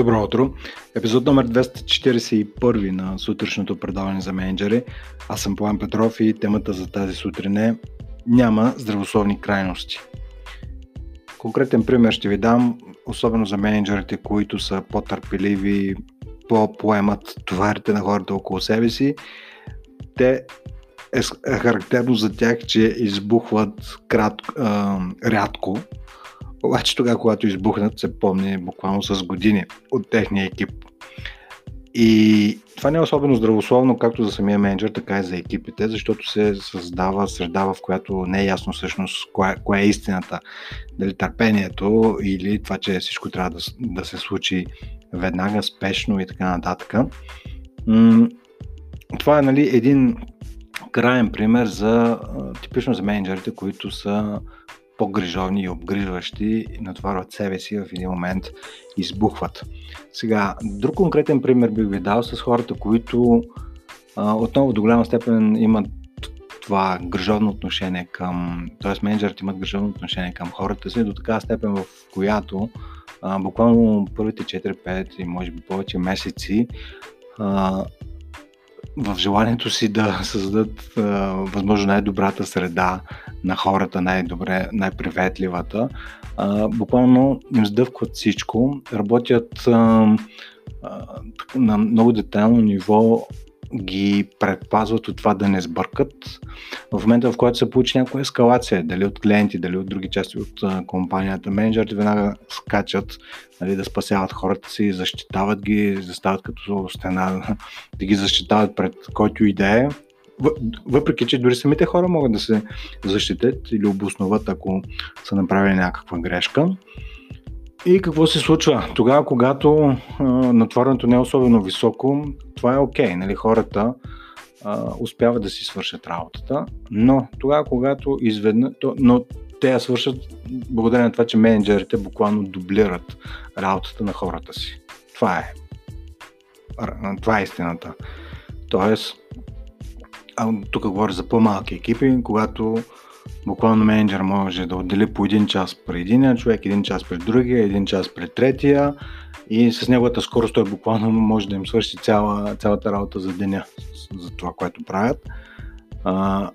Добро утро! Епизод номер 241 на сутрешното предаване за менеджери. Аз съм План Петров и темата за тази сутрин е Няма здравословни крайности. Конкретен пример ще ви дам, особено за менеджерите, които са по-търпеливи, по-поемат товарите на хората около себе си. Те е, е характерно за тях, че избухват кратко, а, рядко, обаче тогава, когато избухнат, се помни буквално с години от техния екип. И това не е особено здравословно както за самия менеджер, така и за екипите, защото се създава среда, в която не е ясно всъщност коя, коя е истината. Дали търпението или това, че всичко трябва да, да се случи веднага, спешно и така нататък. Това е нали, един крайен пример за типично за менеджерите, които са по-грижовни и обгрижващи и натварват себе си в един момент избухват. Сега, друг конкретен пример бих ви дал с хората, които а, отново до голяма степен имат това грижовно отношение към, т.е. менеджерите имат грижовно отношение към хората си до такава степен, в която а, буквално първите 4-5 и може би повече месеци а, в желанието си да създадат а, възможно най-добрата среда на хората, най-добре, най-приветливата, а, буквално им сдъвкват всичко, работят а, а, на много детайлно ниво ги предпазват от това да не сбъркат. В момента, в който се получи някаква ескалация, дали от клиенти, дали от други части от компанията, менеджерите веднага скачат нали, да спасяват хората си, защитават ги, застават като стена, да ги защитават пред който и да е. Въпреки, че дори самите хора могат да се защитят или обосноват, ако са направили някаква грешка. И какво се случва? Тогава, когато а, натварването не е особено високо, това е окей. Okay, нали? Хората а, успяват да си свършат работата, но тогава, когато изведнъж, но те я свършат благодарение на това, че менеджерите буквално дублират работата на хората си. Това е. Това е истината. Тоест, тук говоря за по-малки екипи, когато буквално менеджер може да отдели по един час при единия човек, един час при другия, един час при третия и с неговата скорост той буквално може да им свърши цяла, цялата работа за деня, за това, което правят. А,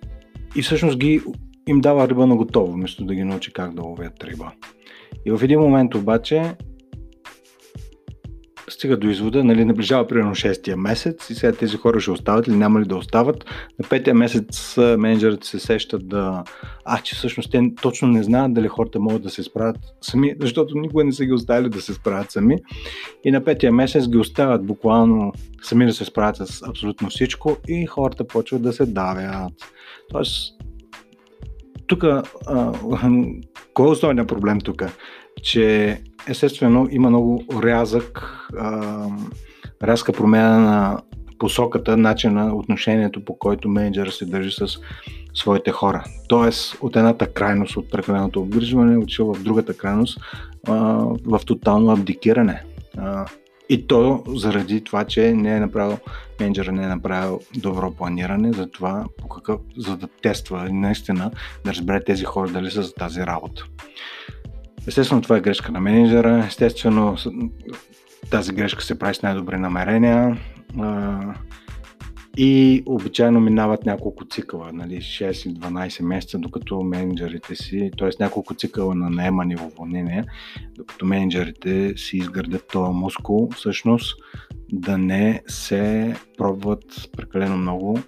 и всъщност ги, им дава риба на готово, вместо да ги научи как да ловят риба. И в един момент обаче стига до извода, нали, наближава примерно 6-я месец и сега тези хора ще остават или няма ли да остават. На 5-я месец менеджерите се сещат да... А, че всъщност те точно не знаят дали хората могат да се справят сами, защото никога не са ги оставили да се справят сами. И на 5-я месец ги оставят буквално сами да се справят с абсолютно всичко и хората почват да се давят. Тоест, тук, кой е основният проблем тук? Че естествено има много рязък, а, рязка промяна на посоката, начина, отношението по който менеджера се държи с своите хора. Тоест, от едната крайност, от прекаленото обгрижване, отива в другата крайност, а, в тотално абдикиране. А, и то заради това, че не е направил, менеджера не е направил добро планиране за това, по какъв, за да тества наистина да разбере тези хора дали са за тази работа. Естествено, това е грешка на менеджера. Естествено, тази грешка се прави с най-добри намерения. И обичайно минават няколко цикъла, нали, 6 или 12 месеца, докато менеджерите си, т.е. няколко цикъла на наемане в уволнение, докато менеджерите си изградят този мускул, всъщност да не се пробват прекалено много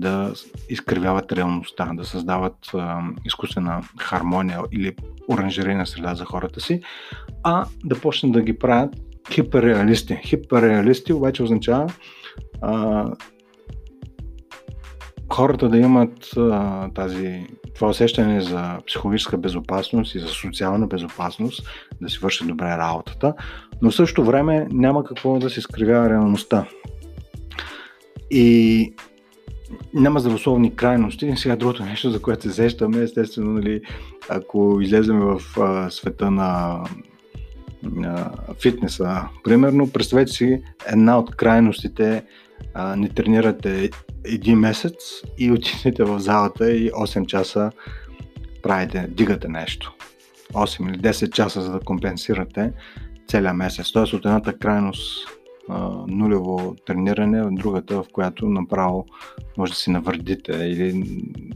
да изкривяват реалността, да създават а, изкуствена хармония или оранжерейна среда за хората си, а да почнат да ги правят хиперреалисти. Хиперреалисти обаче означава а, хората да имат а, тази, това усещане за психологическа безопасност и за социална безопасност, да си вършат добре работата, но в същото време няма какво да се изкривява реалността. И няма здравословни крайности. Сега другото нещо, за което се сещаме, естествено, нали, ако излезем в а, света на, на фитнеса, примерно, представете си една от крайностите, а, не тренирате един месец и отидете в залата и 8 часа правите, дигате нещо. 8 или 10 часа, за да компенсирате целия месец. Тоест от едната крайност нулево трениране, от другата, в която направо може да си навредите или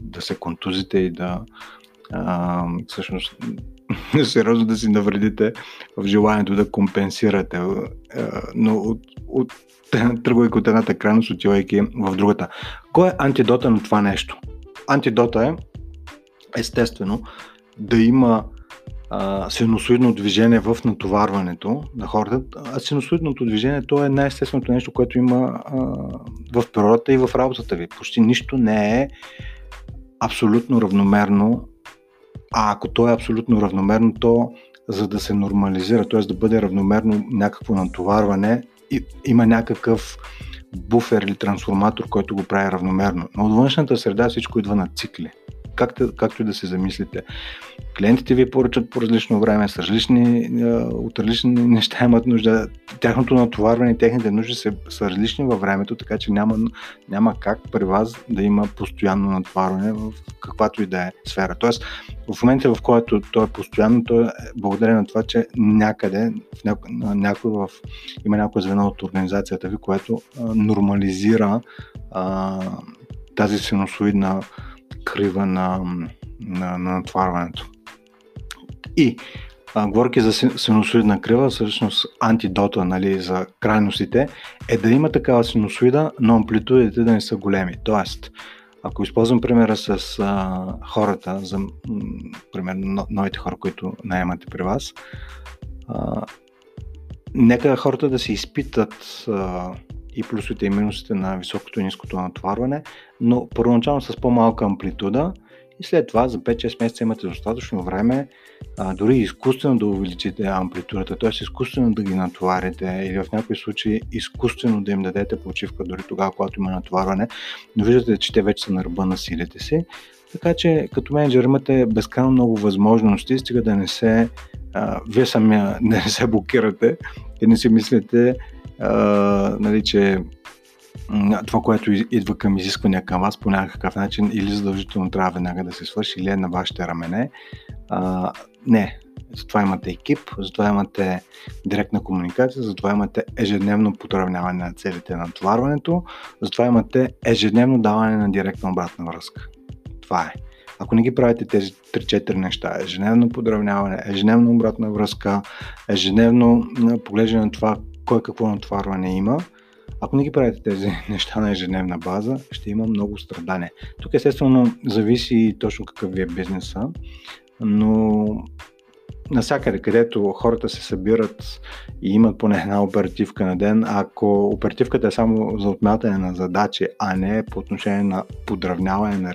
да се контузите и да а, всъщност сериозно да си навредите в желанието да компенсирате, но от, от тръгвайки от едната крайност, отивайки в другата. Кой е антидота на това нещо? Антидота е, естествено, да има а, синусоидно движение в натоварването на хората. А синусоидното движение то е най-естественото нещо, което има а, в природата и в работата ви. Почти нищо не е абсолютно равномерно, а ако то е абсолютно равномерно, то за да се нормализира, т.е. да бъде равномерно някакво натоварване, има някакъв буфер или трансформатор, който го прави равномерно. Но от външната среда всичко идва на цикли както, както и да се замислите. Клиентите ви поръчат по различно време, с различни, от различни неща имат нужда. Тяхното натоварване техните нужди са, са различни във времето, така че няма, няма как при вас да има постоянно натоварване в каквато и да е сфера. Тоест, в момента, в който то е постоянно, то е благодарение на това, че някъде, в няко, някой в, има някое звено от организацията ви, което а, нормализира а, тази синусоидна крива на, на, на натварването. И а, говоряки за синусоидна крива, всъщност антидота нали, за крайностите е да има такава синусоида, но амплитудите да не са големи. Тоест, ако използвам примера с а, хората, за примерно новите хора, които наемате при вас, а, нека хората да се изпитат а, и плюсовете и минусите на високото и ниското натоварване, но първоначално с по-малка амплитуда и след това за 5-6 месеца имате достатъчно време а, дори изкуствено да увеличите амплитудата, т.е. изкуствено да ги натоварите или в някои случаи изкуствено да им дадете почивка дори тогава, когато има натоварване, но виждате, че те вече са на ръба на силите си. Така че като менеджер имате безкрайно много възможности, стига да не се, а, вие самия не се блокирате и не си мислите, нали, че това, което идва към изисквания към вас по някакъв начин или задължително трябва веднага да се свърши или е на вашите рамене. А, не, затова имате екип, затова имате директна комуникация, затова имате ежедневно потравняване на целите на натоварването, затова имате ежедневно даване на директна обратна връзка. Това е. Ако не ги правите тези 3-4 неща, ежедневно подравняване, ежедневно обратна връзка, ежедневно поглеждане на това кой какво натоварване има, ако не ги правите тези неща на ежедневна база, ще има много страдане. Тук естествено зависи точно какъв ви е бизнеса, но насякъде, където хората се събират и имат поне една оперативка на ден, ако оперативката е само за отмятане на задачи, а не по отношение на подравняване,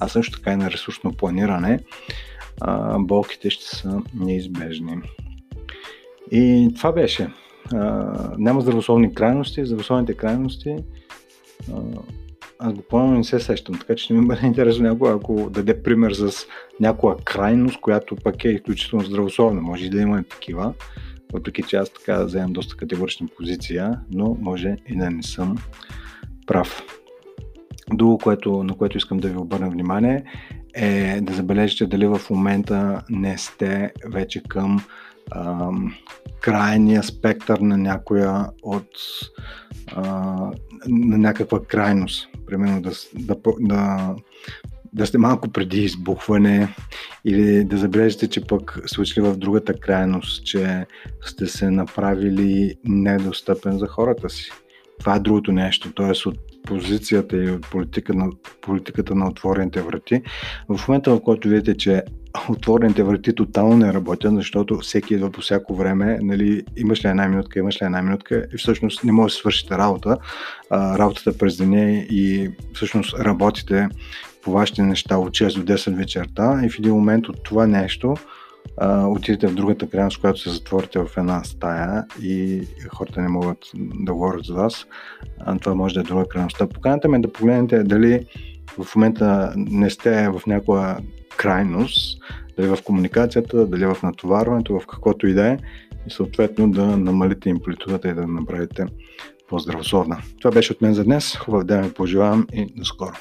а също така и на ресурсно планиране, болките ще са неизбежни. И това беше а, няма здравословни крайности. Здравословните крайности а, аз буквално не се сещам, така че ще ми бъде интересно някой, ако даде пример с някоя крайност, която пък е изключително здравословна. Може и да има такива, въпреки че аз така вземам доста категорична позиция, но може и да не съм прав. Друго, което, на което искам да ви обърна внимание е да забележите дали в момента не сте вече към крайния спектър на някоя от а, на някаква крайност. Примерно да, да, да, да сте малко преди избухване или да забележите, че пък случили в другата крайност, че сте се направили недостъпен за хората си. Това е другото нещо, т.е. от позицията и от политика на, политиката на отворените врати. В момента, в който видите, че отворените врати тотално не работят, защото всеки идва по всяко време, нали, имаш ли една минутка, имаш ли една минутка и всъщност не може да свършите работа, а, работата през деня и всъщност работите по вашите неща от 6 до 10 вечерта и в един момент от това нещо отидете в другата крайност, която се затворите в една стая и хората не могат да говорят с вас, а, това може да е друга крайността. Поканата ме да погледнете дали в момента не сте в някоя крайност, дали в комуникацията, дали в натоварването, в каквото и да е, и съответно да намалите амплитудата и да направите по-здравословна. Това беше от мен за днес. Хубав ден ви пожелавам и до скоро.